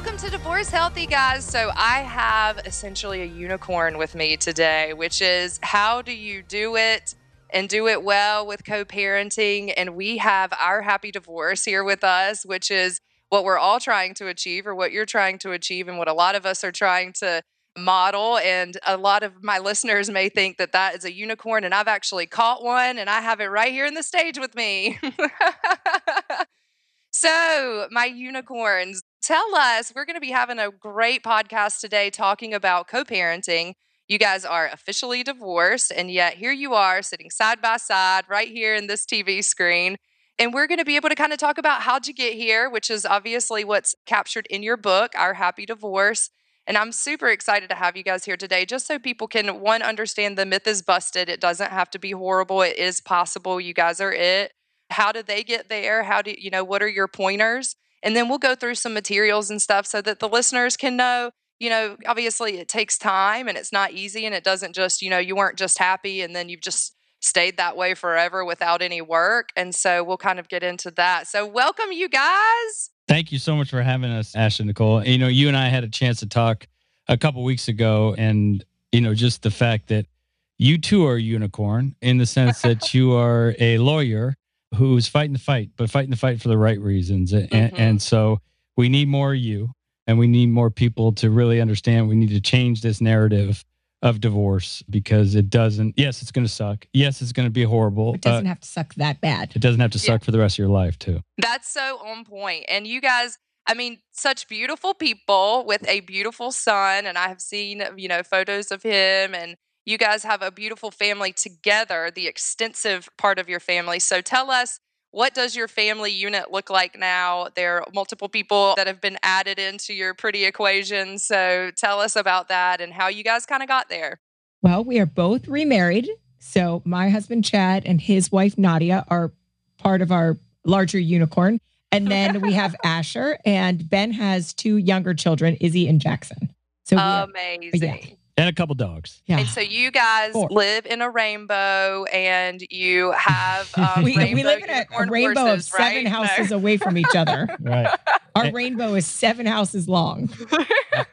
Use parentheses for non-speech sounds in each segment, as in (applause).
Welcome to Divorce Healthy, guys. So, I have essentially a unicorn with me today, which is how do you do it and do it well with co parenting? And we have our happy divorce here with us, which is what we're all trying to achieve, or what you're trying to achieve, and what a lot of us are trying to model. And a lot of my listeners may think that that is a unicorn, and I've actually caught one, and I have it right here in the stage with me. (laughs) so, my unicorns, tell us we're going to be having a great podcast today talking about co parenting. You guys are officially divorced, and yet here you are sitting side by side right here in this TV screen. And we're going to be able to kind of talk about how'd you get here, which is obviously what's captured in your book, Our Happy Divorce. And I'm super excited to have you guys here today, just so people can, one, understand the myth is busted. It doesn't have to be horrible, it is possible. You guys are it. How do they get there? How do you know what are your pointers? And then we'll go through some materials and stuff so that the listeners can know, you know, obviously it takes time and it's not easy and it doesn't just, you know, you weren't just happy and then you've just stayed that way forever without any work. And so we'll kind of get into that. So welcome you guys. Thank you so much for having us, Ashley Nicole. You know, you and I had a chance to talk a couple weeks ago and you know, just the fact that you too are a unicorn in the sense that you are a lawyer who's fighting the fight, but fighting the fight for the right reasons. And, mm-hmm. and so we need more of you and we need more people to really understand we need to change this narrative of divorce because it doesn't yes it's going to suck yes it's going to be horrible it doesn't uh, have to suck that bad it doesn't have to suck yeah. for the rest of your life too that's so on point and you guys I mean, such beautiful people with a beautiful son, and I have seen, you know, photos of him and you guys have a beautiful family together, the extensive part of your family. So tell us, what does your family unit look like now? There are multiple people that have been added into your pretty equation. So tell us about that and how you guys kind of got there. Well, we are both remarried. So my husband, Chad, and his wife, Nadia, are part of our larger unicorn. And (laughs) then we have Asher, and Ben has two younger children, Izzy and Jackson. So amazing. yeah and a couple dogs. Yeah. And so you guys Four. live in a rainbow, and you have (laughs) um, we, we live in a, a rainbow horses, of seven right? houses no. away from each other. (laughs) right. Our and, rainbow is seven houses long.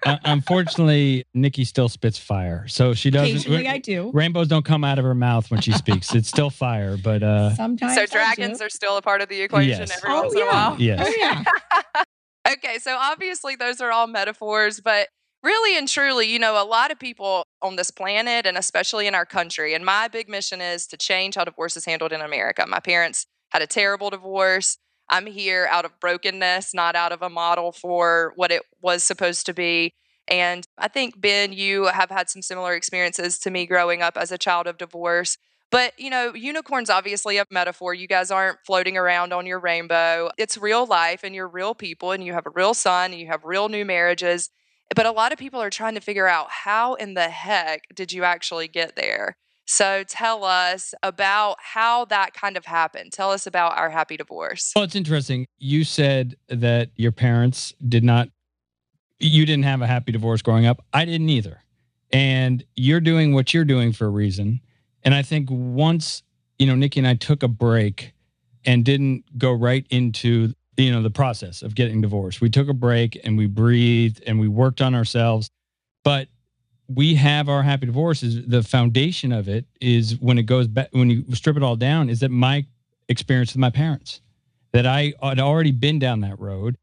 uh, unfortunately, Nikki still spits fire, so she doesn't. Occasionally, I do. Rainbows don't come out of her mouth when she speaks. It's still fire, but uh, sometimes. So dragons are still a part of the equation yes. every oh, once yeah. in a while. Yes. Oh yeah. (laughs) okay, so obviously those are all metaphors, but really and truly, you know, a lot of people on this planet and especially in our country, and my big mission is to change how divorce is handled in America. My parents had a terrible divorce. I'm here out of brokenness, not out of a model for what it was supposed to be. And I think, Ben, you have had some similar experiences to me growing up as a child of divorce. But, you know, unicorn's obviously a metaphor. You guys aren't floating around on your rainbow. It's real life and you're real people and you have a real son and you have real new marriages. But a lot of people are trying to figure out how in the heck did you actually get there? So tell us about how that kind of happened. Tell us about our happy divorce. Well, it's interesting. You said that your parents did not, you didn't have a happy divorce growing up. I didn't either. And you're doing what you're doing for a reason. And I think once, you know, Nikki and I took a break and didn't go right into you know the process of getting divorced. We took a break and we breathed and we worked on ourselves but we have our happy divorces. The foundation of it is when it goes back when you strip it all down is that my experience with my parents that i had already been down that road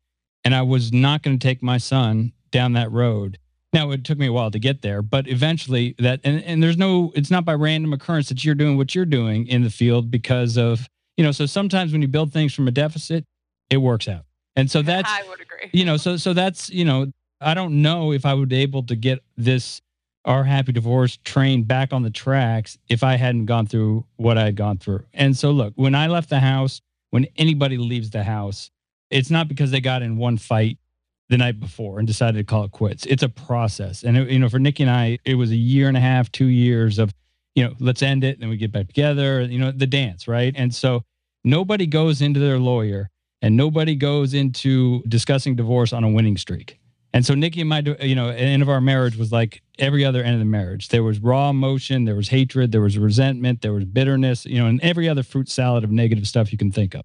and i was not going to take my son down that road. Now it took me a while to get there but eventually that and, and there's no it's not by random occurrence that you're doing what you're doing in the field because of you know so sometimes when you build things from a deficit it works out. And so (laughs) that's I would agree. You know, so so that's, you know, I don't know if I would be able to get this our happy divorce train back on the tracks if I hadn't gone through what I had gone through. And so look, when I left the house, when anybody leaves the house, it's not because they got in one fight the night before and decided to call it quits. It's a process. And it, you know, for Nikki and I, it was a year and a half, 2 years of, you know, let's end it and then we get back together, you know, the dance, right? And so nobody goes into their lawyer and nobody goes into discussing divorce on a winning streak. And so Nikki and my, you know, end of our marriage was like every other end of the marriage. There was raw emotion, there was hatred, there was resentment, there was bitterness, you know, and every other fruit salad of negative stuff you can think of.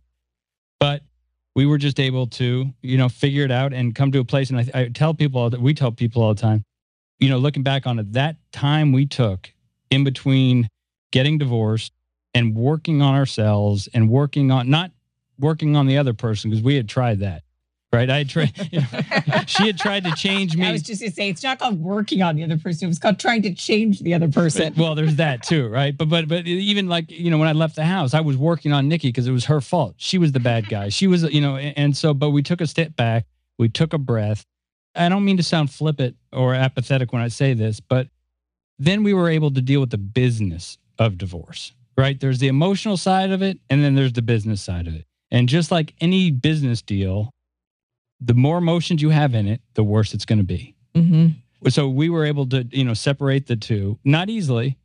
But we were just able to, you know, figure it out and come to a place. And I, I tell people that we tell people all the time, you know, looking back on it, that time we took in between getting divorced and working on ourselves and working on not working on the other person because we had tried that right? I tried. (laughs) You know, she had tried to change me. I was just gonna say it's not called working on the other person. It was called trying to change the other person. well, there's that too, right? But but but even like you know when I left the house, I was working on Nikki because it was her fault. She was the bad guy. She was you know, and so but we took a step back. We took a breath. I don't mean to sound flippant or apathetic when I say this, but then we were able to deal with the business of divorce, right? There's the emotional side of it, and then there's the business side of it. And just like any business deal, the more emotions you have in it, the worse it's going to be. Mm-hmm. So we were able to, you know, separate the two, not easily,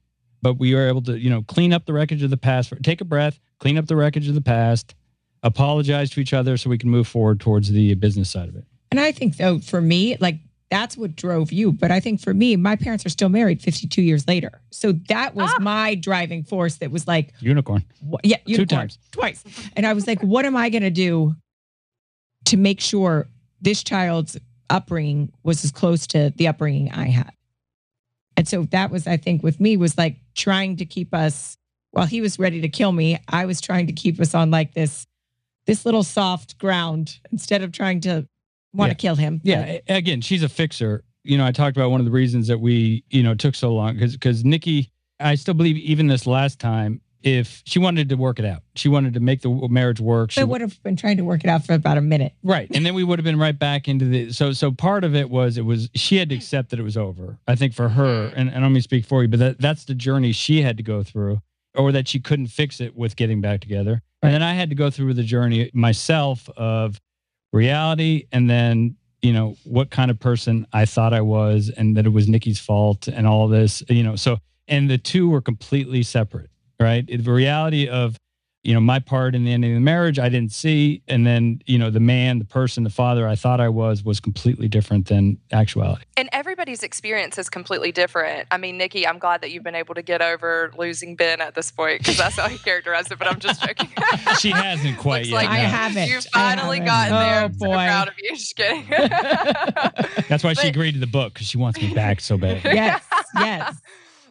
but we were able to, you know, clean up the wreckage of the past, take a breath, clean up the wreckage of the past, apologize to each other so we can move forward towards the business side of it. And I think though, for me, like that's what drove you. But I think for me, my parents are still married 52 years later. So that was Ah. my driving force that was like, Unicorn. Wha- yeah, Two unicorn, times. twice. And I was like, what am I going to do to make sure this child's upbringing was as close to the upbringing I had? And so that was, I think, with me was like trying to keep us. While he was ready to kill me, I was trying to keep us on like this, this little soft ground instead of trying to want Yeah. to kill him. Yeah. a- Again, she's a fixer. You know, I talked about one of the reasons that we, you know, took so long because because Nikki, I still believe even this last time, if she wanted to work it out, she wanted to make the marriage work. She I would have been trying to work it out for about a minute. Right. And then we would have been right back into the so so part of it was it was she had to accept that it was over. I think for her, and, and I don't mean speak for you, but that, that's the journey she had to go through, or that she couldn't fix it with getting back together. And then I had to go through the journey myself of reality and then, you know, what kind of person I thought I was and that it was Nikki's fault and all this, you know. So and the two were completely separate, right? The reality of you know my part in the ending of the marriage i didn't see and then you know the man the person the father i thought i was was completely different than actuality And everybody's experience is completely different. I mean, Nikki, I'm glad that you've been able to get over losing Ben at this point because that's how he characterized it. But I'm just joking. (laughs) she hasn't quite Looks yet like I no. haven't. You've finally haven't. gotten there. Oh, I'm so boy. proud of you. Just kidding. that's why she agreed to the book because she wants me back so bad (laughs) Yes, yes.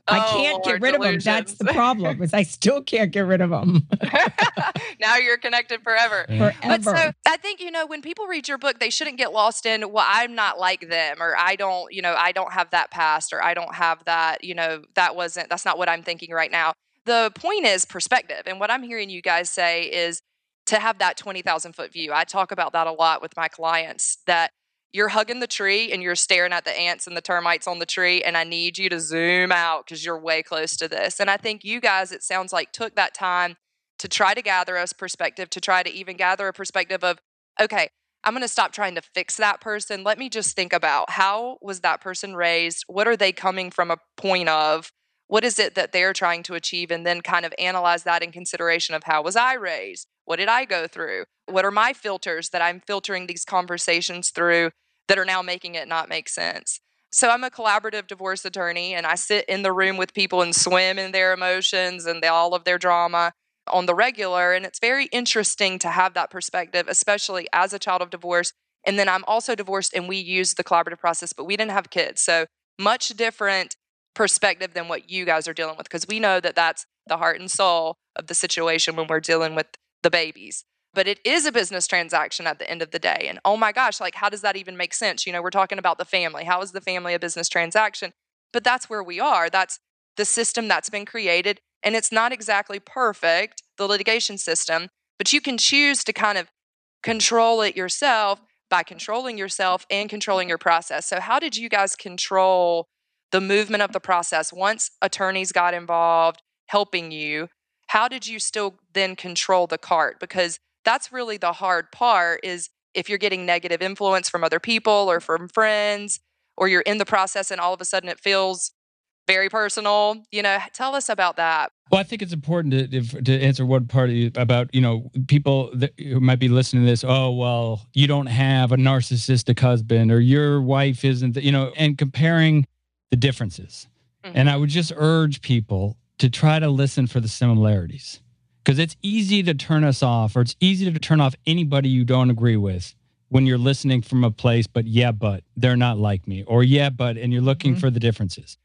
I Oh, can't get rid of them. That's the problem. Is I still can't get rid of them (laughs) now you're connected forever. Yeah. But so I think you know when people read your book, they shouldn't get lost in well, I'm not like them, or I don't, you know, I don't have that past, or I don't have that, you know, that wasn't that's not what I'm thinking right now. The point is perspective, and what I'm hearing you guys say is to have that twenty thousand foot view. I talk about that a lot with my clients that you're hugging the tree and you're staring at the ants and the termites on the tree and i need you to zoom out because you're way close to this. And i think you guys it sounds like took that time to try to gather us perspective to try to even gather a perspective of okay i'm going to stop trying to fix that person. Let me just think about how was that person raised? What are they coming from a point of? What is it that they're trying to achieve? And then kind of analyze that in consideration of how was i raised? What did i go through? What are my filters that i'm filtering these conversations through that are now making it not make sense so i'm a collaborative divorce attorney and i sit in the room with people and swim in their emotions and the, all of their drama on the regular. And it's very interesting to have that perspective, especially as a child of divorce. And then I'm also divorced and we use the collaborative process, but we didn't have kids. So much different perspective than what you guys are dealing with because we know that that's the heart and soul of the situation when we're dealing with the babies. But it is a business transaction at the end of the day. And oh my gosh, like, how does that even make sense? You know, we're talking about the family. How is the family a business transaction? But that's where we are. That's the system that's been created. And it's not exactly perfect, the litigation system, but you can choose to kind of control it yourself by controlling yourself and controlling your process. So, how did you guys control the movement of the process once attorneys got involved helping you? How did you still then control the cart? Because that's really the hard part is if you're getting negative influence from other people or from friends, or you're in the process and all of a sudden it feels very personal. You know, tell us about that. Well, I think it's important to to answer one part of you about you know people that who might be listening to this. Oh well, you don't have a narcissistic husband, or your wife isn't. You know, and comparing the differences. Mhm. And I would just urge people to try to listen for the similarities. Because it's easy to turn us off or it's easy to turn off anybody you don't agree with when you're listening from a place but yeah but they're not like me or yeah but and you're looking Mhm. for the differences.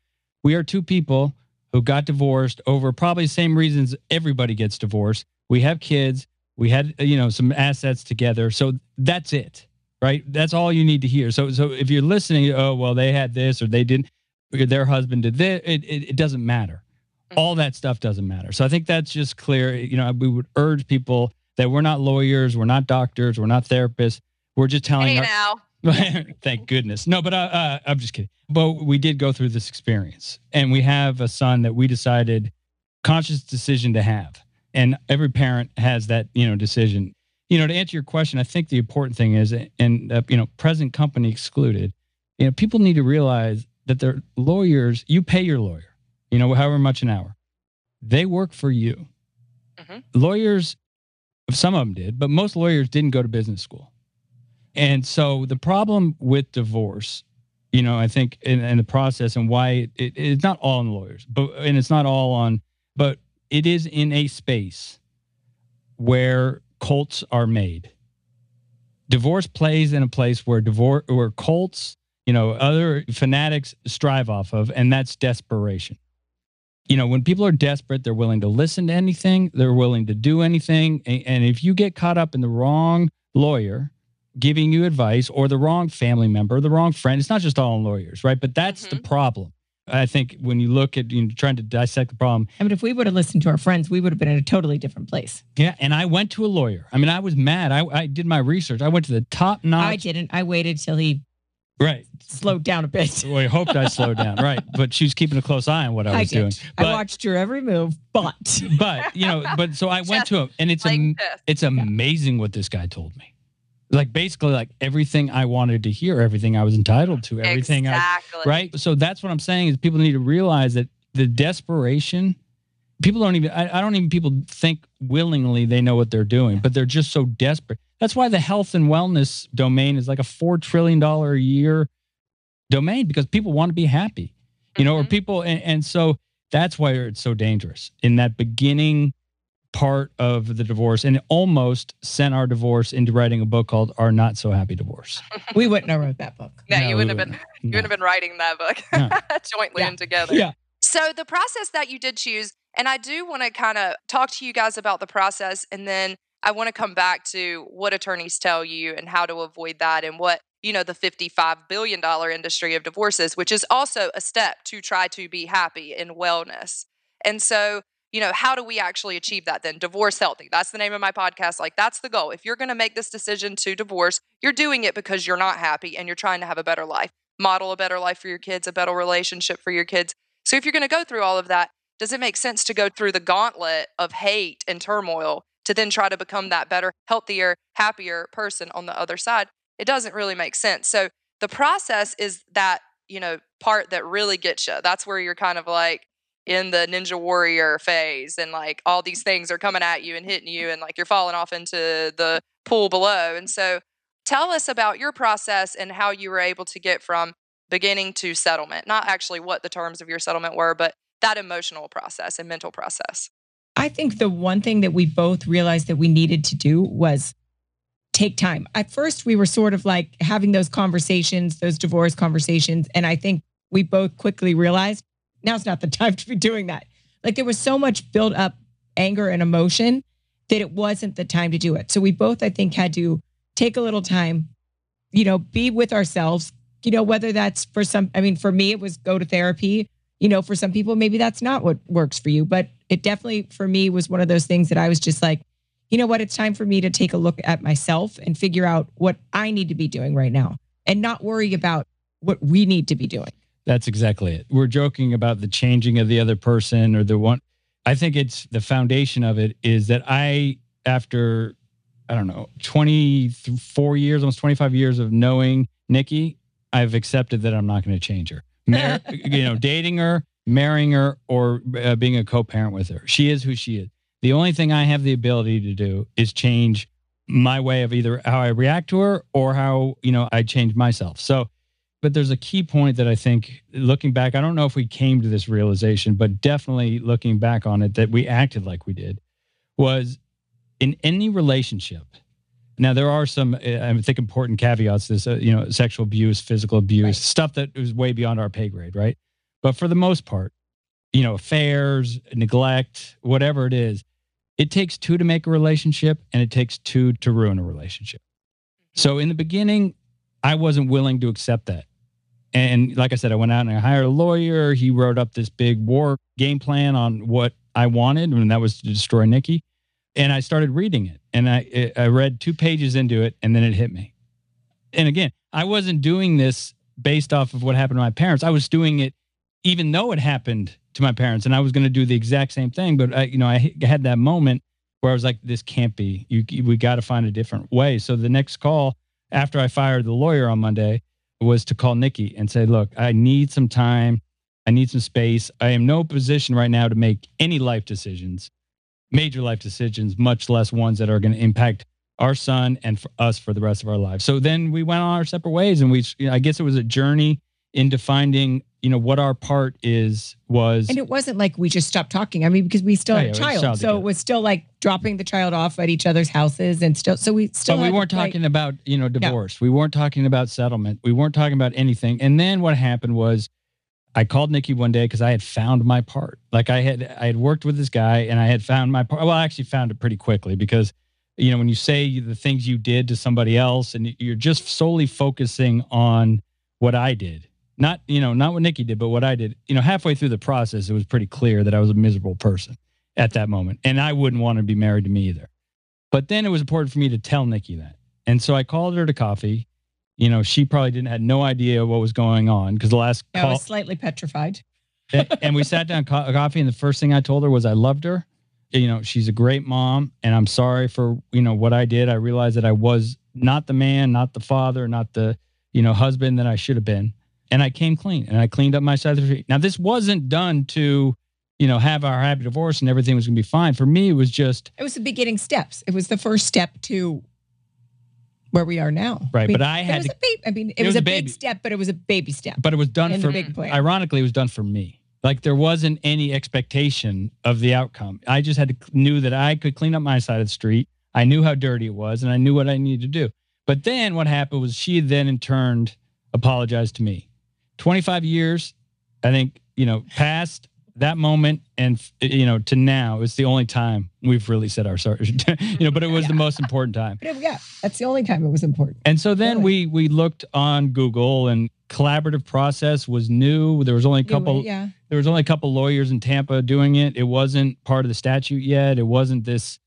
We are two people who got divorced over probably the same reasons everybody gets divorced. We have kids. We had you know some assets together. So that's it right? That's all you need to hear. So so if you're listening oh well they had this or they didn't their husband did this it, it, it doesn't matter all that stuff doesn't matter so i think that's just clear you know we would urge people that we're not lawyers we're not doctors we're not therapists we're just telling Hey our, now. (laughs) Thank goodness. No, but uh, uh, I'm just kidding. But we did go through this experience, and we have a son that we decided conscious decision to have, and every parent has that you know decision. You know, to answer your question, I think the important thing is, and uh, you know, present company excluded. You know, people need to realize that their lawyers. You pay your lawyer. You know, however much an hour. They work for you. Mhm. Lawyers, some of them did, but most lawyers didn't go to business school. And so the problem with divorce, you know, I think in, in the process and why it, it, it's not all on lawyers, but and it's not all on, but it is in a space where cults are made. Divorce plays in a place where divorce where cults, you know, other fanatics strive off of, and that's desperation. You know, when people are desperate, they're willing to listen to anything, they're willing to do anything. And, and if you get caught up in the wrong lawyer, giving you advice or the wrong family member, the wrong friend. It's not just all on lawyers, right? But that's the mm-hmm. problem. I think when you look at you know, trying to dissect the problem, I mean, if we would have listened to our friends, we would have been in a totally different place. yeah. And I went to a lawyer. I mean, I was mad. I, I did my research. I went to the top notch. I didn't. I waited till he Right. slowed down a bit. Well, I hoped I slowed down. Right. But she was keeping a close eye on what I was did. doing. I But- watched your every move, but But you know, but so I went to him, and it's Playing am- it's amazing what this guy told me. Like basically, like everything I wanted to hear, everything I was entitled to, everything I right so that's what i'm saying is people need to realize that the desperation people don't even I, I don't even people think willingly they know what they're doing but they're just so desperate that's why the health and wellness domain is like a four trillion dollar a year domain because people want to be happy you know or Mhm. people and, and so that's why it's so dangerous in that beginning part of the divorce and it almost sent our divorce into writing a book called our not so happy divorce (laughs) we wouldn't have wrote that book. No, No, you wouldn't have been. wouldn't. You No. wouldn't have been writing that book No. (laughs) jointly Yeah. and together. Yeah. So the process that you did choose, and I do want to kind of talk to you guys about the process, and then I want to come back to what attorneys tell you and how to avoid that, and what you know the fifty-five billion dollar industry of divorces, which is also a step to try to be happy in wellness. And so, you know, how do we actually achieve that then? Divorce healthy. That's the name of my podcast. Like, that's the goal. If you're going to make this decision to divorce, you're doing it because you're not happy and you're trying to have a better life, model a better life for your kids, a better relationship for your kids. So, if you're going to go through all of that, does it make sense to go through the gauntlet of hate and turmoil to then try to become that better, healthier, happier person on the other side? It doesn't really make sense. So, the process is that, you know, part that really gets you. That's where you're kind of like, in the ninja warrior phase and like all these things are coming at you and hitting you and like you're falling off into the pool below and so tell us about your process and how you were able to get from beginning to settlement not actually what the terms of your settlement were but that emotional process and mental process I think the one thing that we both realized that we needed to do was take time. At first, we were sort of like having those conversations, those divorce conversations. And I think we both quickly realized now's not the (laughs) time to be doing that. Like there was so much built up anger and emotion that it wasn't the time to do it. So we both, I think, had to take a little time, you know, be with ourselves, you know, whether that's for some, I mean, for me, it was go to therapy. You know, for some people, maybe that's not what works for you, but it definitely for me was one of those things that I was just like, you know what, it's time for me to take a look at myself and figure out what I need to be doing right now and not worry about what we need to be doing. That's exactly it. We're joking about the changing of the other person or the one. I think it's the foundation of it is that I, after, I don't know, 24 years, almost 25 years of knowing Nikki, I've accepted that I'm not going to change her. Mar- you know, dating her, marrying her, or uh, being a co parent with her. She is who she is. The only thing I have the ability to do is change my way of either how I react to her or how, you know, I change myself. So, but there's a key point that I think looking back, I don't know if we came to this realization, but definitely looking back on it, that we acted like we did was in any relationship. Now there are some, uh, I think, important caveats. This, uh, you know, sexual abuse, physical abuse, Right. stuff that was way beyond our pay grade, right? But for the most part, you know, affairs, neglect, whatever it is, it takes two to make a relationship, and it takes two to ruin a relationship. So in the beginning, I wasn't willing to accept that. And like I said, I went out and I hired a lawyer. He wrote up this big war game plan on what I wanted, and that was to destroy Nikki. And I started reading it, and I I read two pages into it, and then it hit me. And again, I wasn't doing this based off of what happened to my parents. I was doing it even though it happened to my parents, and I was going to do the exact same thing. But I, you know, I had that moment where I was like, "This can't be. You, we got to find a different way." So the next call after I fired the lawyer on Monday was to call Nikki and say, "Look, I need some time. I need some space. I am no position right now to make any life decisions, major life decisions, much less ones that are going to impact our son and for us for the rest of our lives." So then we went on our separate ways, and we, you know, I guess it was a journey into finding, you know, what our part is was. And it wasn't like we just stopped talking. I mean, because we still Oh, had yeah, a child. child so together. it was still like dropping the child off at each other's houses and still, so we still, but we weren't like- talking about you know divorce we weren't talking about settlement we weren't talking about anything and then what happened was i called nikki one day because i had found my part like i had i had worked with this guy and i had found my part well i actually found it pretty quickly because you know when you say the things you did to somebody else and you're just solely focusing on what i did not you know not what nikki did but what i did you know halfway through the process it was pretty clear that i was a miserable person at that moment and i wouldn't want to be married to me either but then it was important for me to tell Nikki that. And so I called her to coffee. You know, she probably didn't had no idea what was going on because the last I call was slightly petrified. and we sat down co- coffee and the first thing I told her was I loved her. You know, she's a great mom and I'm sorry for, you know, what I did. I realized that I was not the man, not the father, not the, you know, husband that I should have been. And I came clean and I cleaned up my side of the street. Now this wasn't done to, you know, have our happy divorce and everything was going to be fine. For me it was just It was the beginning steps. It was the first step to where we are now. Right, I mean, but I had. it was to- a baby. I mean, it, it was, was a a big step, but it was a baby step. but it was done for big plan. ironically it was done for me like there wasn't any expectation of the outcome i just had to knew that i could clean up my side of the street i knew how dirty it was and i knew what i needed to do but then what happened was she then in turn apologized to me 25 years i think you know past that moment and you know to now it's the only time we've really said our sorry (laughs) you know but it was the most important time But it- yeah, that's the only time it was important. and so then Really? we we looked on Google and collaborative process was new. There was only a couple yeah. there was only a couple lawyers in Tampa doing it. It wasn't part of the statute yet. It wasn't this,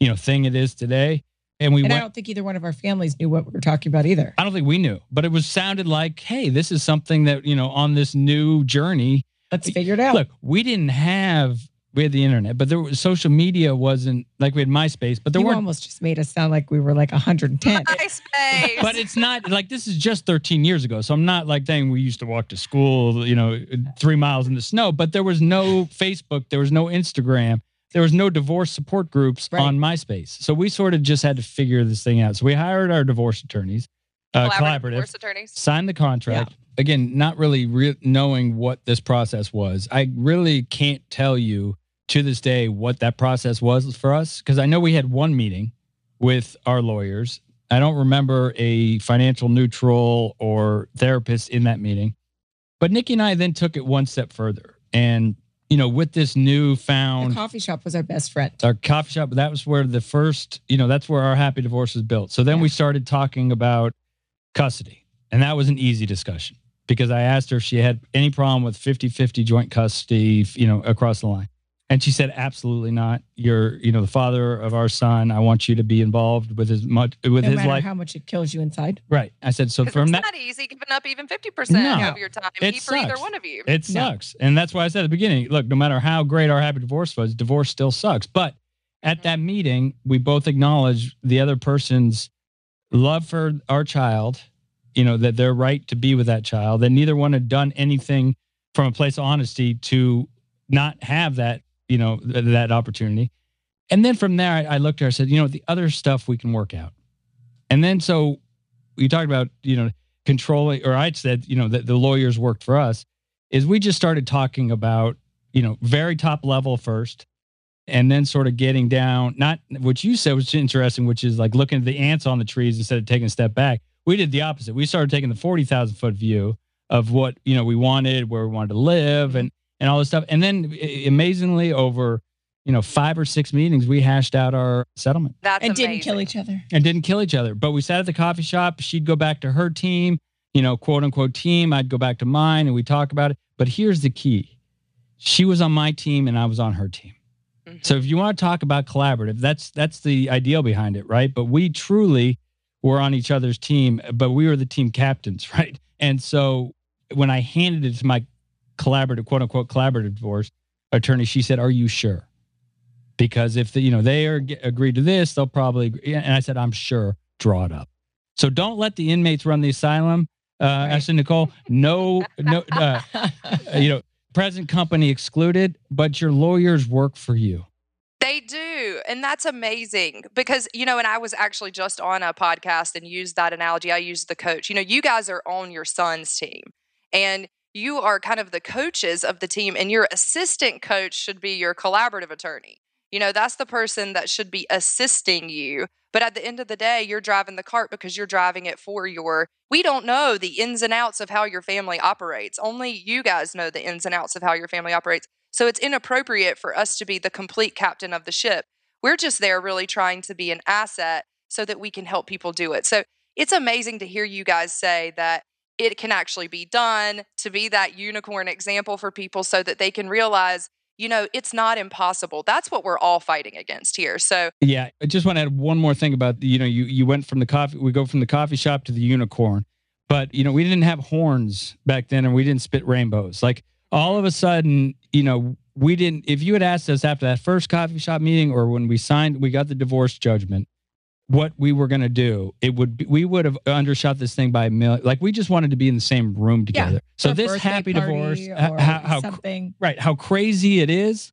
you know, thing it is today. And we And I don't think either one of our families knew what we were talking about either. I don't think we knew, but it was sounded like, hey, this is something that, you know, on this new journey. Let's figure it out. Look, we didn't have we had the internet, but there was social media wasn't like we had MySpace, but there you weren't almost just made us sound like we were like 110. MySpace. but it's not like this is just 13 years ago. So I'm not like saying we used to walk to school, you know, three miles in the snow, but there was no Facebook, there was no Instagram, there was no divorce support groups Right. on MySpace. So we sort of just had to figure this thing out. So we hired our divorce attorneys, uh, collaborative, divorce attorneys. signed the contract. Again, not really re- knowing what this process was. I really can't tell you to this day what that process was for us because I know we had one meeting with our lawyers. I don't remember a financial neutral or therapist in that meeting. But Nikki and I then took it one step further. And, you know, with this the newfound coffee shop was our best friend. our coffee shop that was where the first you know that's where our happy divorce was built so then Yeah. we started talking about custody and that was an easy discussion because i asked her if she had any problem with 50-50 joint custody you know across the line and she said absolutely not you're you know the father of our son i want you to be involved with his much with no his matter life how much it kills you inside. right i said so from that. it's that not easy giving up even 50% No. of your time It for either one of you. It No. sucks. And that's why I said at the beginning, look, no matter how great our happy divorce was, divorce still sucks. But at mm-hmm. that meeting, we both acknowledged the other person's love for our child, you know, that their right to be with that child, that neither one had done anything from a place of honesty to not have that, you know, th- that opportunity. And then from there, I, I looked at her, I said, you know, the other stuff we can work out. And then so we talked about, you know, controlling, or I said, you know, that the lawyers worked for us, is we just started talking about, you know, very top level first. And then sort of getting down, not what you said was interesting, which is like looking at the ants on the trees instead of taking a step back. We did the opposite. We started taking the 40,000 foot view of what, you know, we wanted, where we wanted to live and, and all this stuff. And then amazingly over, you know, five or six meetings, we hashed out our settlement. That's and amazing. didn't kill each other. and didn't kill each other. But we sat at the coffee shop. She'd go back to her team, you know, quote unquote team. I'd go back to mine and we talk about it. But here's the key she was on my team and I was on her team. So if you want to talk about collaborative, that's that's the ideal behind it, right? But we truly were on each other's team, but we were the team captains, (laughs) right? And so when I handed it to my collaborative, quote unquote, collaborative divorce attorney, she said, "Are you sure?" Because if the, you know they are agreed to this, they'll probably. Agree. And I said, "I'm sure." Draw it up. So don't let the inmates run the asylum. Uh, Right. Nicole, no, no, uh, (laughs) you know, present company excluded, but your lawyers work for you. They do. And that's amazing because, you know, and I was actually just on a podcast and used that analogy. I used the coach. You know, you guys are on your son's team and you are kind of the coaches of the team, and your assistant coach should be your collaborative attorney. You know, that's the person that should be assisting you. But at the end of the day, you're driving the cart because you're driving it for your. We don't know the ins and outs of how your family operates. Only you guys know the ins and outs of how your family operates. So it's inappropriate for us to be the complete captain of the ship. We're just there really trying to be an asset so that we can help people do it. So it's amazing to hear you guys say that it can actually be done, to be that unicorn example for people so that they can realize, you know, it's not impossible. That's what we're all fighting against here. So Yeah, I just want to add one more thing about you know you you went from the coffee we go from the coffee shop to the unicorn, but you know we didn't have horns back then and we didn't spit rainbows. Like all of a sudden, you know, we didn't. If you had asked us after that first coffee shop meeting or when we signed, we got the divorce judgment, what we were going to do, it would be, we would have undershot this thing by a million. Like we just wanted to be in the same room together. Yeah, So this happy divorce, how, how something. right how crazy it is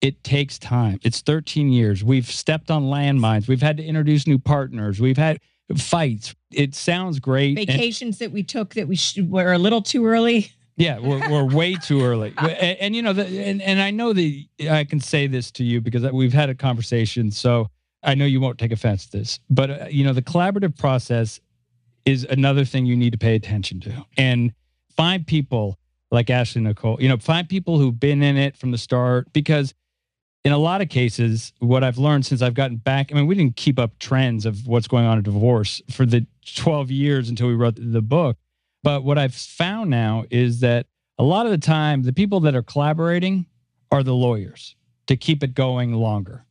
it takes time it's 13 years we've stepped on landmines we've had to introduce new partners we've had fights it sounds great and- Vacations that we took that we sh- were a little too early. yeah we're, we're way too early (laughs) and, and you know the, and, and i know that i can say this to you because we've had a conversation so i know you won't take offense to this but uh, you know the collaborative process is another thing you need to pay attention to and find people like ashley nicole you know find people who've been in it from the start because in a lot of cases what i've learned since i've gotten back i mean we didn't keep up trends of what's going on in divorce for the 12 years until we wrote the book but what I've found now is that a lot of the time, the people that are collaborating are the lawyers to keep it going longer.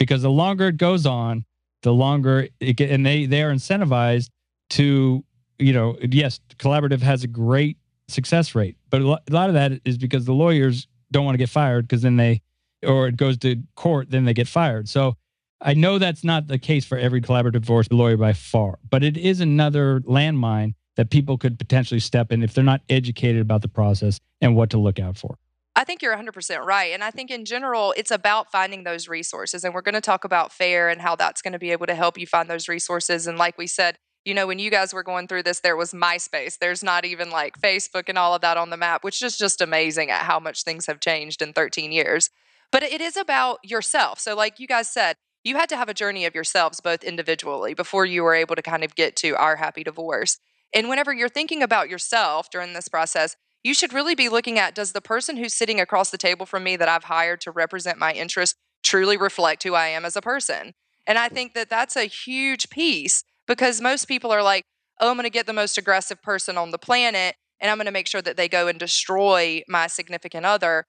Because the longer it goes on, the longer it get, and they they are incentivized to, you know, yes, collaborative has a great success rate, but a lot of that is because the lawyers don't want to get fired because then they, or it goes to court, then they get fired. So I know that's not the case for every collaborative divorce lawyer by far, but it is another landmine that people could potentially step in if they're not educated about the process and what to look out for. I think you're 100% right. And I think in general, it's about finding those resources. And we're going to talk about FAIR and how that's going to be able to help you find those resources. And like we said, you know, when you guys were going through this, there was MySpace. There's not even like Facebook and all of that on the map, which is just amazing at how much things have changed in 13 years. But it is about yourself. So, like you guys said, you had to have a journey of yourselves both individually before you were able to kind of get to our happy divorce. And whenever you're thinking about yourself during this process, you should really be looking at does the person who's sitting across the table from me that I've hired to represent my interests truly reflect who I am as a person? And I think that that's a huge piece because most people are like, oh, I'm going to get the most aggressive person on the planet and I'm going to make sure that they go and destroy my significant other.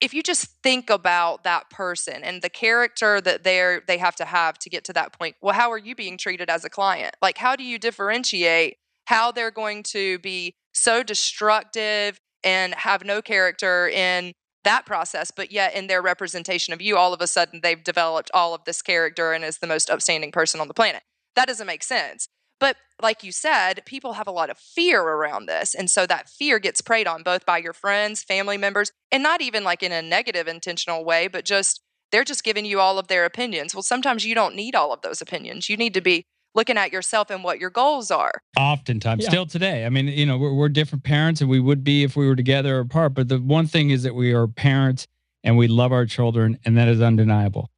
If you just think about that person and the character that they're they have to have to get to that point, well, how are you being treated as a client? Like, how do you differentiate how they're going to be so destructive and have no character in that process, but yet in their representation of you, all of a sudden they've developed all of this character and is the most upstanding person on the planet. That doesn't make sense. But like you said, people have a lot of fear around this. And so that fear gets preyed on both by your friends, family members, and not even like in a negative intentional way, but just they're just giving you all of their opinions. Well, sometimes you don't need all of those opinions. You need to be looking at yourself and what your goals are. Oftentimes, Yeah. still today. I mean, you know, we're, we're different parents and we would be if we were together or apart. But the one thing is that we are parents and we love our children, and that is undeniable,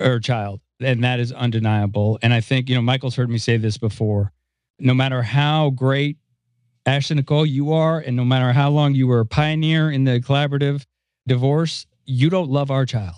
or child, and that is undeniable. And I think, you know, Michael's heard me say this before. No matter how great Ashley Nicole you are, and no matter how long you were a pioneer in the collaborative divorce, you don't love our child.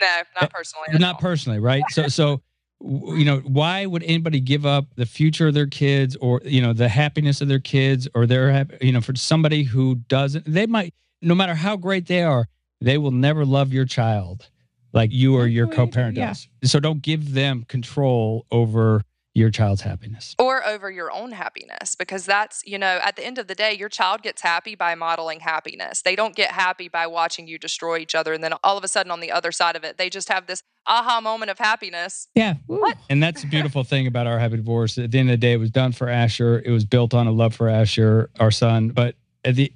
No, not eh, personally. Not all. personally, right? So, so w- you know, why would anybody give up the future of their kids, or you know, the happiness of their kids, or their, you know, for somebody who doesn't? They might, no matter how great they are, they will never love your child like you or your co-parent yeah. does. So, don't give them control over your child's happiness. or over your own happiness because that's you know at the end of the day your child gets happy by modeling happiness they don't get happy by watching you destroy each other and then all of a sudden on the other side of it they just have this aha moment of happiness Yeah. Woo. And that's the beautiful thing about our happy divorce. At the end of the day, it was done for Asher. It was built on a love for Asher, our son. But at the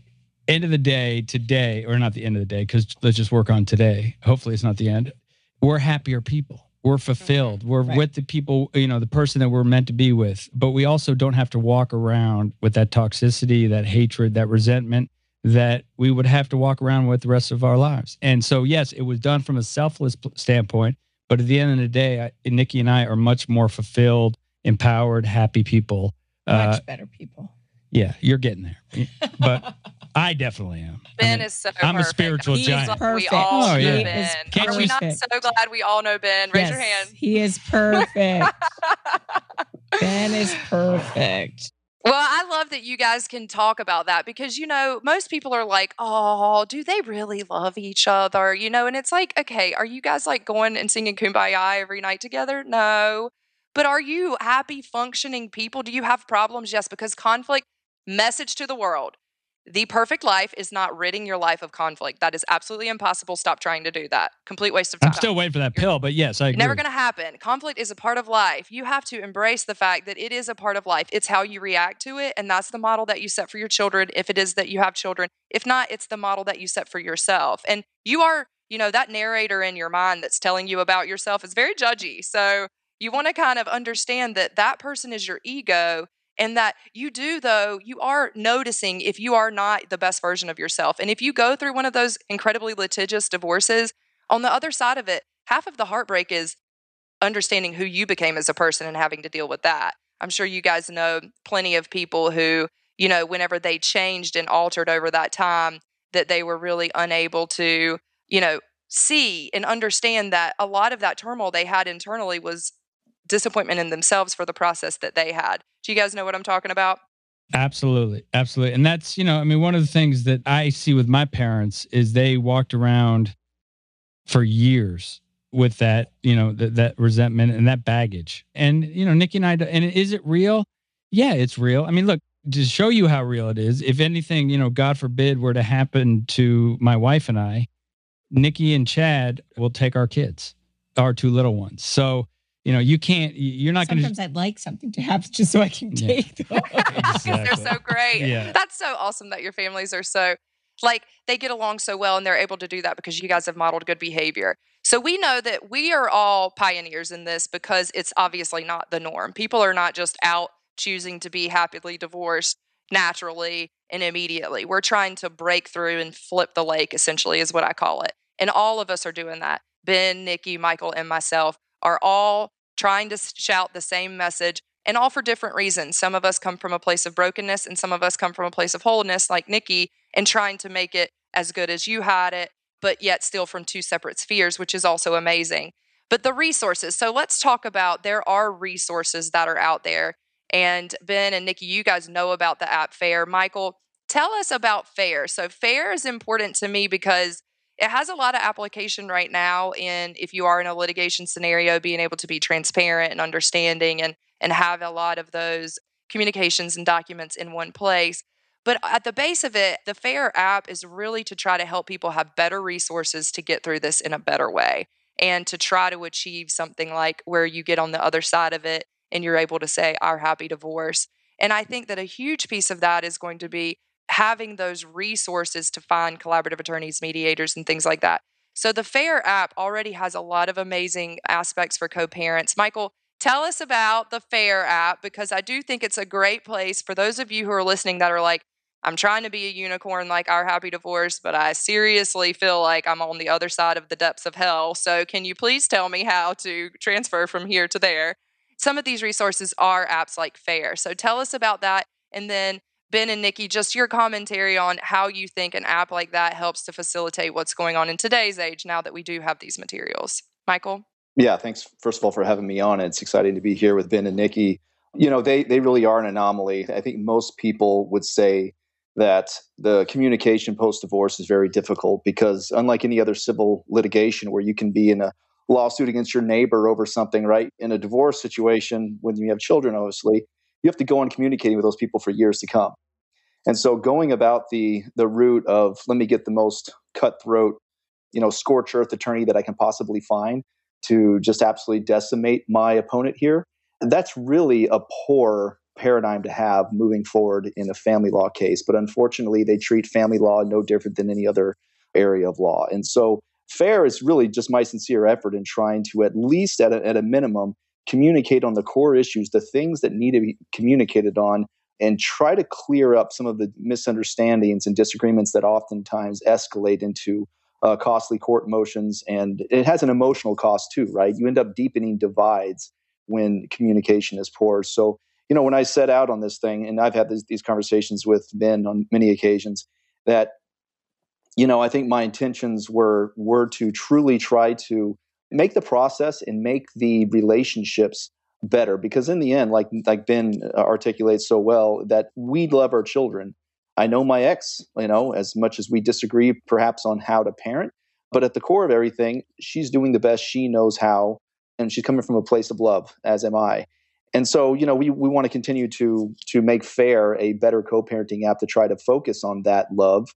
end of the day, today, or not the end of the day, because let's just work on today. Hopefully, it's not the end. We're happier people. We're fulfilled. We're Right. with the people, you know, the person that we're meant to be with. But we also don't have to walk around with that toxicity, that hatred, that resentment that we would have to walk around with the rest of our lives. And so, yes, it was done from a selfless standpoint. But at the end of the day, I, Nikki and I are much more fulfilled, empowered, happy people. Uh, Much better people. yeah, you're getting there. (laughs) But I definitely am. I ben mean, is so I'm a spiritual He's giant. like we Perfect. all Oh, know yeah. Ben is Can't are we not so glad we all know ben raise your hand He is perfect. (laughs) ben is perfect. Well, I love that you guys can talk about that because, you know, most people are like, oh, do they really love each other? You know, and it's like, okay, are you guys like going and singing Kumbaya every night together? No. But are you happy, functioning people? Do you have problems? Yes, because conflict, message to the world. The perfect life is not ridding your life of conflict. That is absolutely impossible. Stop trying to do that. Complete waste of time. I'm still waiting for that pill, but yes, I agree. Never going to happen. Conflict is a part of life. You have to embrace the fact that it is a part of life. It's how you react to it. And that's the model that you set for your children, if it is that you have children. If not, it's the model that you set for yourself. And you are, you know, that narrator in your mind that's telling you about yourself is very judgy. So you want to kind of understand that that person is your ego. And that you do, though, you are noticing if you are not the best version of yourself. And if you go through one of those incredibly litigious divorces, on the other side of it, half of the heartbreak is understanding who you became as a person and having to deal with that. I'm sure you guys know plenty of people who, you know, whenever they changed and altered over that time, that they were really unable to, you know, see and understand that a lot of that turmoil they had internally was disappointment in themselves for the process that they had. Do you guys know what I'm talking about? Absolutely. Absolutely. And that's, you know, I mean, one of the things that I see with my parents is they walked around for years with that, you know, that that resentment and that baggage. And, you know, Nikki and I, and is it real? Yeah, it's real. I mean, look, to show you how real it is, if anything, you know, God forbid were to happen to my wife and I, Nikki and Chad will take our kids, our two little ones. So, you know, you can't, you're not going to. Sometimes I'd like something to happen just so I can Yeah. take them. Because they're so great. Yeah. That's so awesome that your families are so like they get along so well and they're able to do that because you guys have modeled good behavior. So we know that we are all pioneers in this because it's obviously not the norm. People are not just out choosing to be happily divorced naturally and immediately. We're trying to break through and flip the lake essentially is what I call it. And all of us are doing that. Ben, Nikki, Michael and myself are all trying to shout the same message and all for different reasons. Some of us come from a place of brokenness and some of us come from a place of wholeness, like Nikki, and trying to make it as good as you had it, but yet still from two separate spheres, which is also amazing. But the resources. So let's talk about there are resources that are out there. And Ben and Nikki, you guys know about the app Fair. Michael, tell us about Fair. So Fair is important to me because it has a lot of application right now in if you are in a litigation scenario being able to be transparent and understanding and and have a lot of those communications and documents in one place. But at the base of it the fair app is really to try to help people have better resources to get through this in a better way and to try to achieve something like where you get on the other side of it and you're able to say our happy divorce. And i think that a huge piece of that is going to be having those resources to find collaborative attorneys, mediators, and things like that. So the FAIR app already has a lot of amazing aspects for co parents. Michael, tell us about the FAIR app because I do think it's a great place for those of you who are listening that are like, I'm trying to be a unicorn like our happy divorce, but I seriously feel like I'm on the other side of the depths of hell. So, can you please tell me how to transfer from here to there? Some of these resources are apps like Fair. So, tell us about that. And then, Ben and Nikki, just your commentary on how you think an app like that helps to facilitate what's going on in today's age now that we do have these materials. Michael? Yeah, thanks, first of all, for having me on. It's exciting to be here with Ben and Nikki. You know, they, they really are an anomaly. I think most people would say that the communication post divorce is very difficult because unlike any other civil litigation where you can be in a lawsuit against your neighbor over something right in a divorce situation when you have children obviously you have to go on communicating with those people for years to come and so going about the the route of let me get the most cutthroat you know scorch earth attorney that i can possibly find to just absolutely decimate my opponent here that's really a poor paradigm to have moving forward in a family law case. But unfortunately, they treat family law no different than any other area of law. And so, fair is really just my sincere effort in trying to, at least at a, at a minimum, communicate on the core issues, the things that need to be communicated on, and try to clear up some of the misunderstandings and disagreements that oftentimes escalate into uh, costly court motions. And it has an emotional cost too, right? You end up deepening divides when communication is poor. So, you know, when I set out on this thing, and I've had this, these conversations with Ben on many occasions, that you know, I think my intentions were were to truly try to make the process and make the relationships better because in the end like like Ben uh, articulates so well that we love our children. I know my ex, you know, as much as we disagree perhaps on how to parent, but at the core of everything, she's doing the best she knows how and she's coming from a place of love as am I and so you know we, we want to continue to to make fair a better co-parenting app to try to focus on that love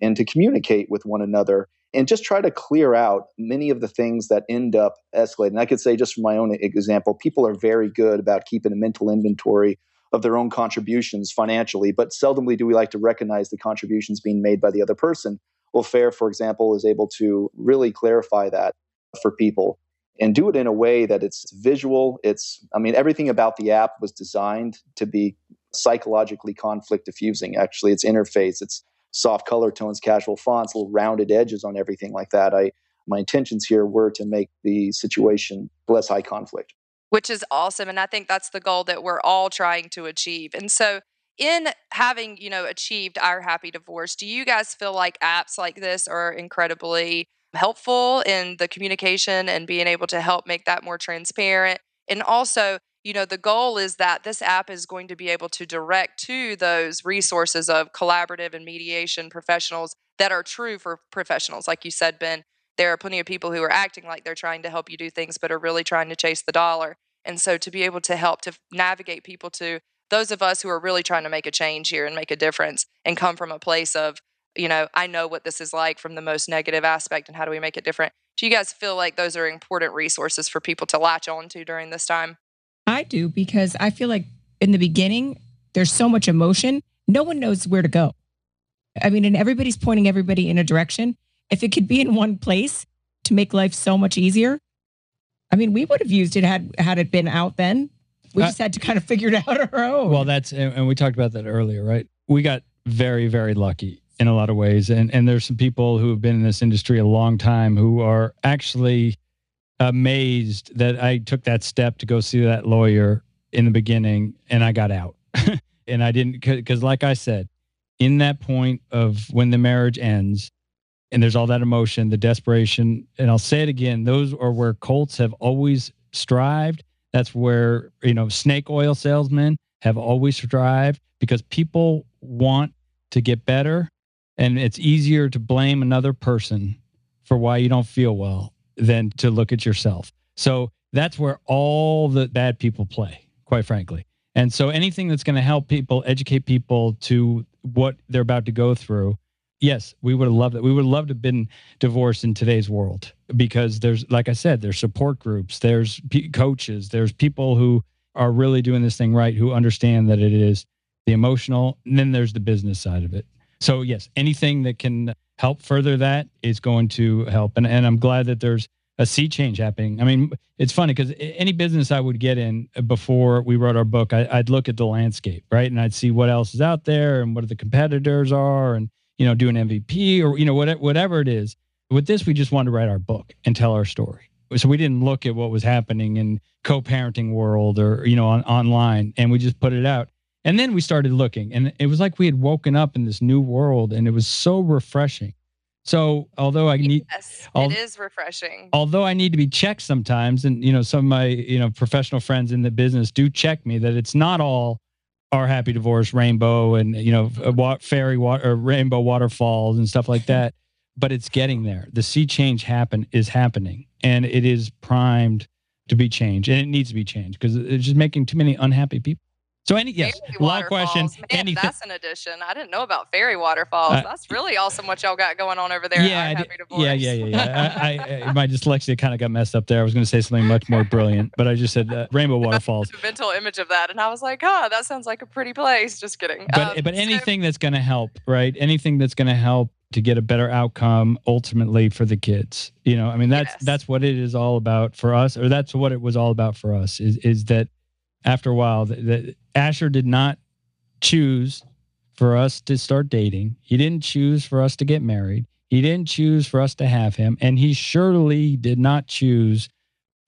and to communicate with one another and just try to clear out many of the things that end up escalating i could say just from my own example people are very good about keeping a mental inventory of their own contributions financially but seldomly do we like to recognize the contributions being made by the other person well fair for example is able to really clarify that for people and do it in a way that it's visual. It's, I mean, everything about the app was designed to be psychologically conflict diffusing. Actually, its interface, its soft color tones, casual fonts, little rounded edges on everything like that. I, my intentions here were to make the situation less high conflict. Which is awesome. And I think that's the goal that we're all trying to achieve. And so, in having, you know, achieved our happy divorce, do you guys feel like apps like this are incredibly helpful in the communication and being able to help make that more transparent. And also, you know, the goal is that this app is going to be able to direct to those resources of collaborative and mediation professionals that are true for professionals. Like you said, Ben, there are plenty of people who are acting like they're trying to help you do things, but are really trying to chase the dollar. And so to be able to help to navigate people to those of us who are really trying to make a change here and make a difference and come from a place of you know, I know what this is like from the most negative aspect and how do we make it different. Do you guys feel like those are important resources for people to latch on to during this time? I do because I feel like in the beginning, there's so much emotion, no one knows where to go. I mean, and everybody's pointing everybody in a direction. If it could be in one place to make life so much easier, I mean, we would have used it had had it been out then. We uh, just had to kind of figure it out on our own. Well, that's and we talked about that earlier, right? We got very, very lucky in a lot of ways. And and there's some people who have been in this industry a long time who are actually amazed that I took that step to go see that lawyer in the beginning and I got out. (laughs) and I didn't because like I said, in that point of when the marriage ends and there's all that emotion, the desperation, and I'll say it again, those are where cults have always strived. That's where, you know, snake oil salesmen have always strived because people want to get better and it's easier to blame another person for why you don't feel well than to look at yourself. So that's where all the bad people play, quite frankly. And so anything that's going to help people, educate people to what they're about to go through, yes, we would have loved it. We would have loved to have been divorced in today's world because there's, like I said, there's support groups, there's p- coaches, there's people who are really doing this thing right, who understand that it is the emotional, and then there's the business side of it. So yes, anything that can help further that is going to help. And and I'm glad that there's a sea change happening. I mean, it's funny because any business I would get in uh, before we wrote our book, I, would look at the landscape, right, and I'd see what else is out there and what the competitors are, and you know, do an MVP or you know, whatever whatever it is. With this, we just wanted to write our book and tell our story. So we didn't look at what was happening in co-parenting world or you know on, online, and we just put it out. And then we started looking, and it was like we had woken up in this new world, and it was so refreshing so although I need, yes, al- it is refreshing. Although I need to be checked sometimes, and you know, some of my you know professional friends in the business do check me that it's not all our happy divorce rainbow and you know uh, wa- fairy water or rainbow waterfalls and stuff like (laughs) that. but it's getting there. The sea change happen is happening, and it is primed to be changed, and it needs to be changed because it's just making too many unhappy people. So any yes, long question. Man, anything. that's an addition. I didn't know about fairy waterfalls. Uh, that's really awesome what y'all got going on over there. Yeah, yeah, yeah, yeah, yeah. I, I, my dyslexia kind of got messed up there. I was going to say something much more brilliant, but I just said uh, rainbow (laughs) waterfalls. mental image of that, and I was like, oh, that sounds like a pretty place. Just kidding. But um, but anything so, that's going to help, right? Anything that's going to help to get a better outcome ultimately for the kids. You know, I mean that's yes. that's what it is all about for us, or that's what it was all about for us. Is is that after a while that Asher did not choose for us to start dating. He didn't choose for us to get married. He didn't choose for us to have him. And he surely did not choose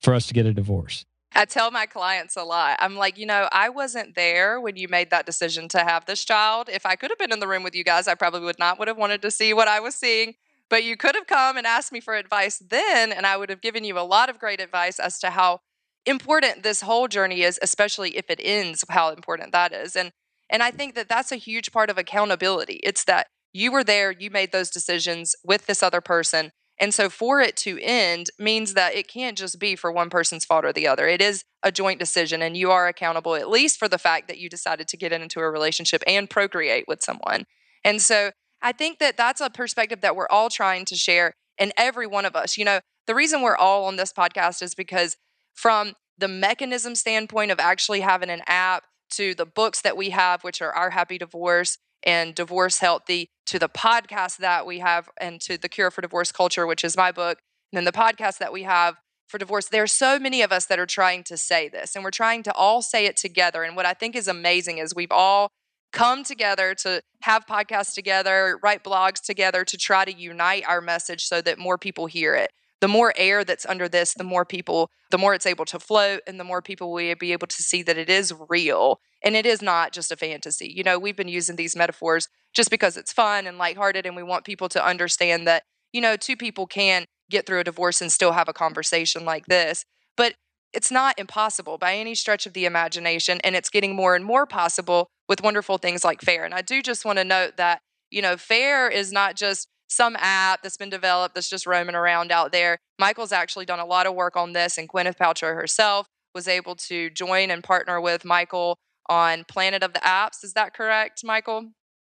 for us to get a divorce. I tell my clients a lot. I'm like, you know, I wasn't there when you made that decision to have this child. If I could have been in the room with you guys, I probably would not would have wanted to see what I was seeing. But you could have come and asked me for advice then, and I would have given you a lot of great advice as to how important this whole journey is, especially if it ends, how important that is. And and I think that that's a huge part of accountability. It's that you were there, you made those decisions with this other person. And so for it to end means that it can't just be for one person's fault or the other. It is a joint decision, and you are accountable at least for the fact that you decided to get into a relationship and procreate with someone. And so I think that that's a perspective that we're all trying to share, and every one of us. You know, the reason we're all on this podcast is because from the mechanism standpoint of actually having an app to the books that we have, which are Our Happy Divorce and Divorce Healthy, to the podcast that we have, and to The Cure for Divorce Culture, which is my book, and then the podcast that we have for divorce. There are so many of us that are trying to say this, and we're trying to all say it together. And what I think is amazing is we've all come together to have podcasts together, write blogs together to try to unite our message so that more people hear it the more air that's under this, the more people, the more it's able to float, and the more people will be able to see that it is real and it is not just a fantasy. You know, we've been using these metaphors just because it's fun and lighthearted, and we want people to understand that, you know, two people can get through a divorce and still have a conversation like this. But it's not impossible by any stretch of the imagination, and it's getting more and more possible with wonderful things like FAIR. And I do just want to note that, you know, FAIR is not just some app that's been developed that's just roaming around out there. Michael's actually done a lot of work on this, and Gwyneth Paltrow herself was able to join and partner with Michael on Planet of the Apps. Is that correct, Michael?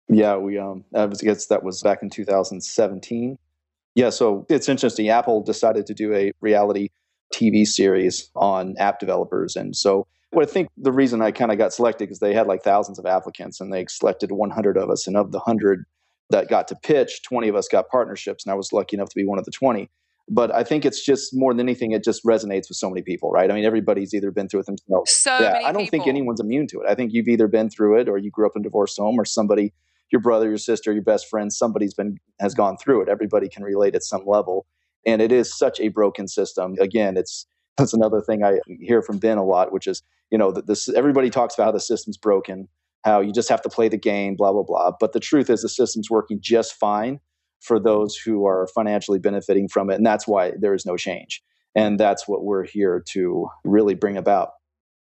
Yeah, we um, I guess that was back in 2017. Yeah, so it's interesting. Apple decided to do a reality TV series on app developers, and so what I think the reason I kind of got selected because they had like thousands of applicants, and they selected 100 of us, and of the 100, that got to pitch, 20 of us got partnerships, and I was lucky enough to be one of the 20. But I think it's just more than anything, it just resonates with so many people, right? I mean, everybody's either been through it themselves. So yeah, I don't people. think anyone's immune to it. I think you've either been through it or you grew up in a divorced home or somebody, your brother, your sister, your best friend, somebody's been has gone through it. Everybody can relate at some level. And it is such a broken system. Again, it's that's another thing I hear from Ben a lot, which is, you know, that this everybody talks about how the system's broken how you just have to play the game, blah, blah, blah. But the truth is, the system's working just fine for those who are financially benefiting from it. And that's why there is no change. And that's what we're here to really bring about.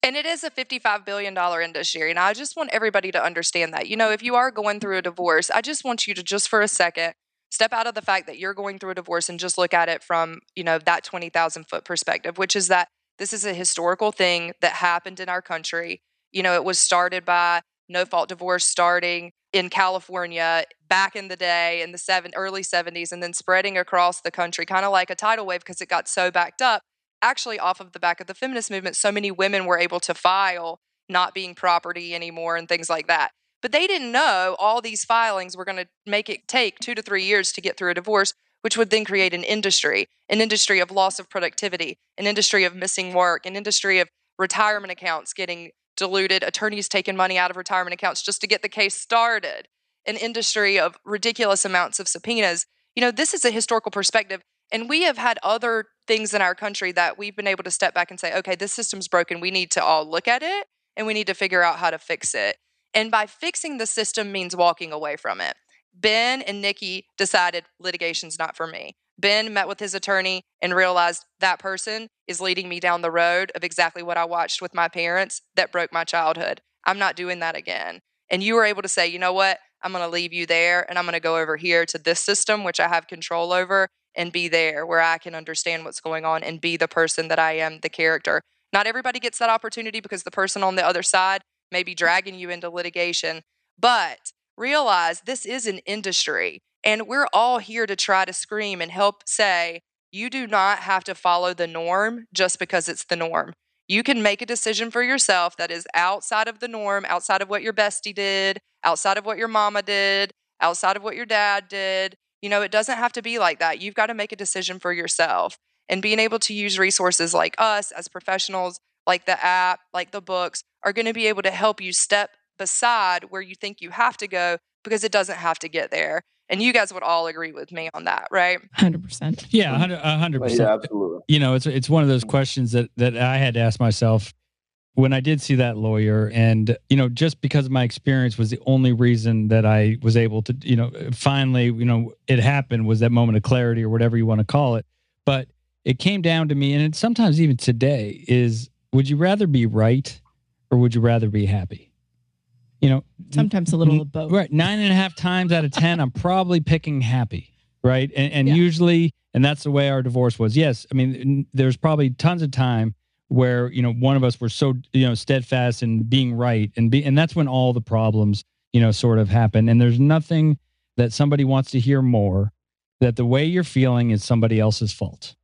And it is a $55 billion industry. And I just want everybody to understand that. You know, if you are going through a divorce, I just want you to just for a second step out of the fact that you're going through a divorce and just look at it from, you know, that 20,000 foot perspective, which is that this is a historical thing that happened in our country. You know, it was started by no fault divorce starting in California back in the day in the seven, early 70s and then spreading across the country, kind of like a tidal wave because it got so backed up. Actually, off of the back of the feminist movement, so many women were able to file not being property anymore and things like that. But they didn't know all these filings were going to make it take two to three years to get through a divorce, which would then create an industry, an industry of loss of productivity, an industry of missing work, an industry of retirement accounts getting diluted, attorneys taking money out of retirement accounts just to get the case started, an industry of ridiculous amounts of subpoenas. You know, this is a historical perspective. And we have had other things in our country that we've been able to step back and say, okay, this system's broken. We need to all look at it and we need to figure out how to fix it. And by fixing the system means walking away from it. Ben and Nikki decided litigation's not for me. Ben met with his attorney and realized that person is leading me down the road of exactly what I watched with my parents that broke my childhood. I'm not doing that again. And you were able to say, you know what? I'm going to leave you there and I'm going to go over here to this system, which I have control over, and be there where I can understand what's going on and be the person that I am, the character. Not everybody gets that opportunity because the person on the other side may be dragging you into litigation. But realize this is an industry and we're all here to try to scream and help say, you do not have to follow the norm just because it's the norm. You can make a decision for yourself that is outside of the norm, outside of what your bestie did, outside of what your mama did, outside of what your dad did. You know, it doesn't have to be like that. You've got to make a decision for yourself. And being able to use resources like us as professionals, like the app, like the books, are going to be able to help you step beside where you think you have to go because it doesn't have to get there. And you guys would all agree with me on that, right? Hundred percent. Yeah, hundred percent. Yeah, absolutely. You know, it's it's one of those questions that that I had to ask myself when I did see that lawyer, and you know, just because my experience was the only reason that I was able to, you know, finally, you know, it happened was that moment of clarity or whatever you want to call it. But it came down to me, and it, sometimes even today is: would you rather be right or would you rather be happy? You know, Sometimes a little of both. Right. Nine and a half times out of 10, I'm probably picking happy. Right. And, and Yeah. usually, and that's the way our divorce was. Yes. I mean, n- there's probably tons of time where, you know, one of us were so, you know, steadfast in being right. And be, and that's when all the problems, you know, sort of happen. And there's nothing that somebody wants to hear more that the way you're feeling is somebody else's fault.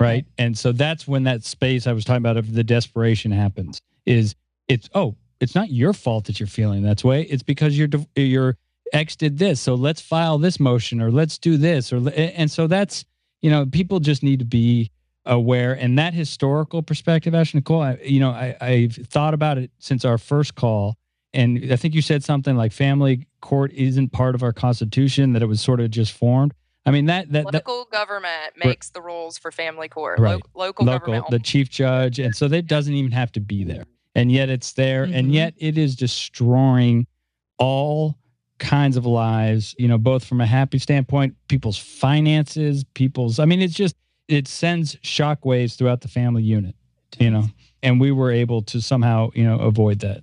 Right. And so that's when that space I was talking about of the desperation happens is it's, oh, it's not your fault that you're feeling that way. It's because your your ex did this. So let's file this motion or let's do this or and so that's you know people just need to be aware and that historical perspective, Ash Nicole. I, you know I, I've thought about it since our first call, and I think you said something like family court isn't part of our constitution that it was sort of just formed. I mean that that, that Local government Right. makes the rules for family court. Right. Lo- local, local, government. the chief judge, and so that doesn't even have to be there, and yet it's there, and Mhm. yet it is destroying all kinds of lives. You know, both from a happy standpoint, people's finances, people's. I mean, it's just it sends shockwaves throughout the family unit. You know, and we were able to somehow you know avoid that.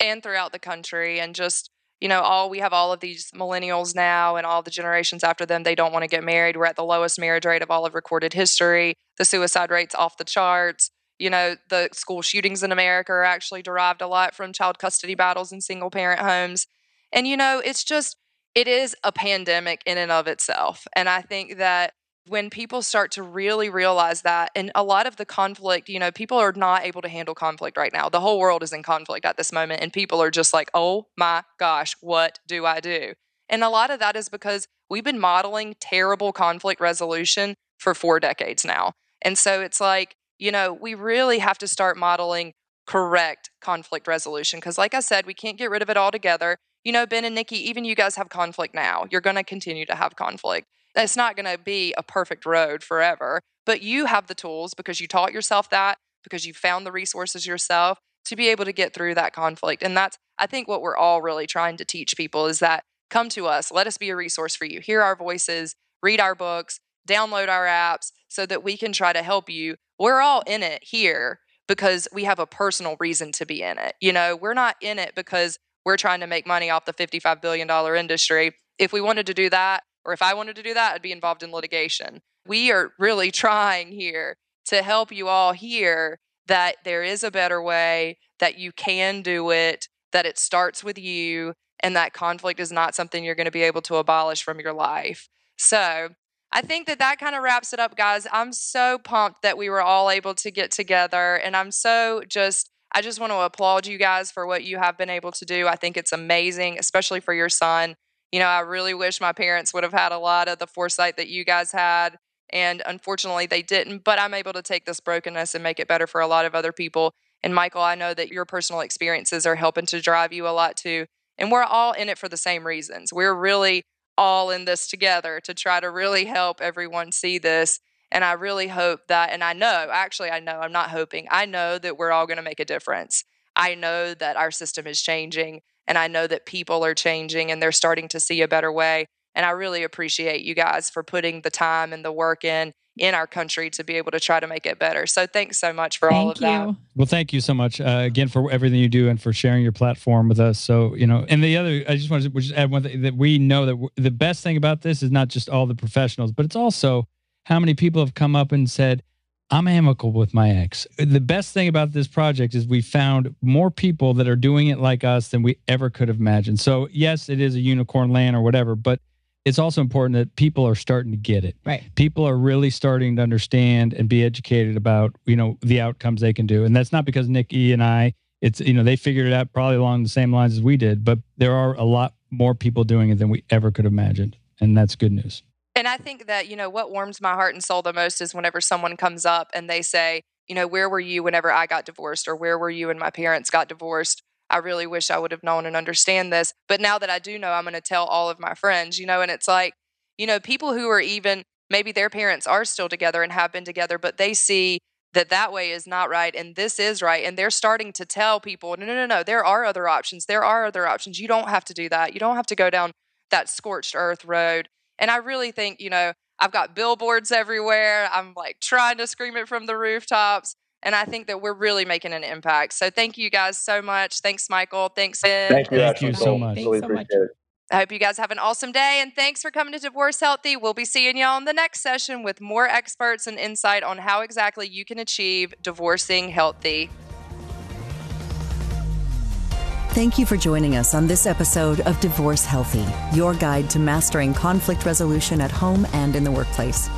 and throughout the country and just you know all we have all of these millennials now and all the generations after them they don't want to get married we're at the lowest marriage rate of all of recorded history the suicide rates off the charts you know the school shootings in america are actually derived a lot from child custody battles in single parent homes. And you know it's just it is a pandemic in and of itself. And i think that when people start to really realize that and a lot of the conflict you know people are not able to handle conflict right now. The whole world is in conflict at this moment and people are just like oh my gosh what do i do? And a lot of that is because we've been modeling terrible conflict resolution for four decades now. And so it's like you know we really have to start modeling correct conflict resolution because like i said we can't get rid of it altogether you know ben and nikki even you guys have conflict now you're going to continue to have conflict it's not going to be a perfect road forever, but you have the tools because you taught yourself that, because you found the resources yourself to be able to get through that conflict. And that's, I think, what we're all really trying to teach people is that come to us, let us be a resource for you, hear our voices, read our books, download our apps so that we can try to help you. We're all in it here because we have a personal reason to be in it. You know, we're not in it because we're trying to make money off the $55 billion industry. If we wanted to do that, or if I wanted to do that, I'd be involved in litigation. We are really (laughs) trying here to help you all hear that there is a better way, that you can do it, that it starts with you, and that conflict is not something you're going to be able to abolish from your life. So, I think that that kind of wraps it up, guys. I'm so pumped that we were all able to get together, and I'm so just, I just want to applaud you guys for what you have been able to do. I think it's amazing, especially for your son. you know, I really wish my parents would have had a lot of the foresight that you guys had. And unfortunately, they didn't. But I'm able to take this brokenness and make it better for a lot of other people. And Michael, I know that your personal experiences are helping to drive you a lot too. And we're all in it for the same reasons. We're really all in this together to try to really help everyone see this. And I really hope that, and I know, actually, I know, I'm not hoping, I know that we're all going to make a difference. I know that our system is changing and I know that people are changing and they're starting to see a better way. And I really appreciate you guys for putting the time and the work in in our country to be able to try to make it better. So thanks so much for Thank all of you. that. Well, thank you so much uh, again for everything you do and for sharing your platform with us. So, you know, and the other, I just wanted to just add one thing that we know that w- the best thing about this is not just all the professionals, but it's also how many people have come up and said, I'm amicable with my ex. The best thing about this project is we found more people that are doing it like us than we ever could have imagined. So, yes, it is a unicorn land or whatever, but it's also important that people are starting to get it. Right. People are really starting to understand and be educated about, you know, the outcomes they can do. And that's not because Nikki and I, it's, you know, they figured it out probably along the same lines as we did, but there are a lot more people doing it than we ever could have imagined. And that's good news. And I think that, you know, what warms my heart and soul the most is whenever someone comes up and they say, you know, where were you whenever I got divorced or where were you when my parents got divorced? I really wish I would have known and understand this. But now that I do know, I'm going to tell all of my friends, you know, and it's like, you know, people who are even maybe their parents are still together and have been together, but they see that that way is not right and this is right. And they're starting to tell people, no, no, no, no, there are other options. There are other options. You don't have to do that. You don't have to go down that scorched earth road. And I really think, you know, I've got billboards everywhere. I'm like trying to scream it from the rooftops. And I think that we're really making an impact. So thank you guys so much. Thanks, Michael. Thanks, Ben. Thank you, Thank you so much. Really Thanks so much. it. I hope you guys have an awesome day. And thanks for coming to Divorce Healthy. We'll be seeing y'all in the next session with more experts and insight on how exactly you can achieve divorcing healthy. Thank you for joining us on this episode of Divorce Healthy, your guide to mastering conflict resolution at home and in the workplace.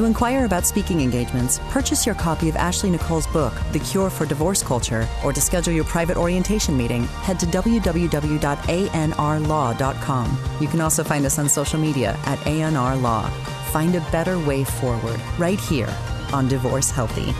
To inquire about speaking engagements, purchase your copy of Ashley Nicole's book, The Cure for Divorce Culture, or to schedule your private orientation meeting, head to www.anrlaw.com. You can also find us on social media at ANR Law. Find a better way forward right here on Divorce Healthy.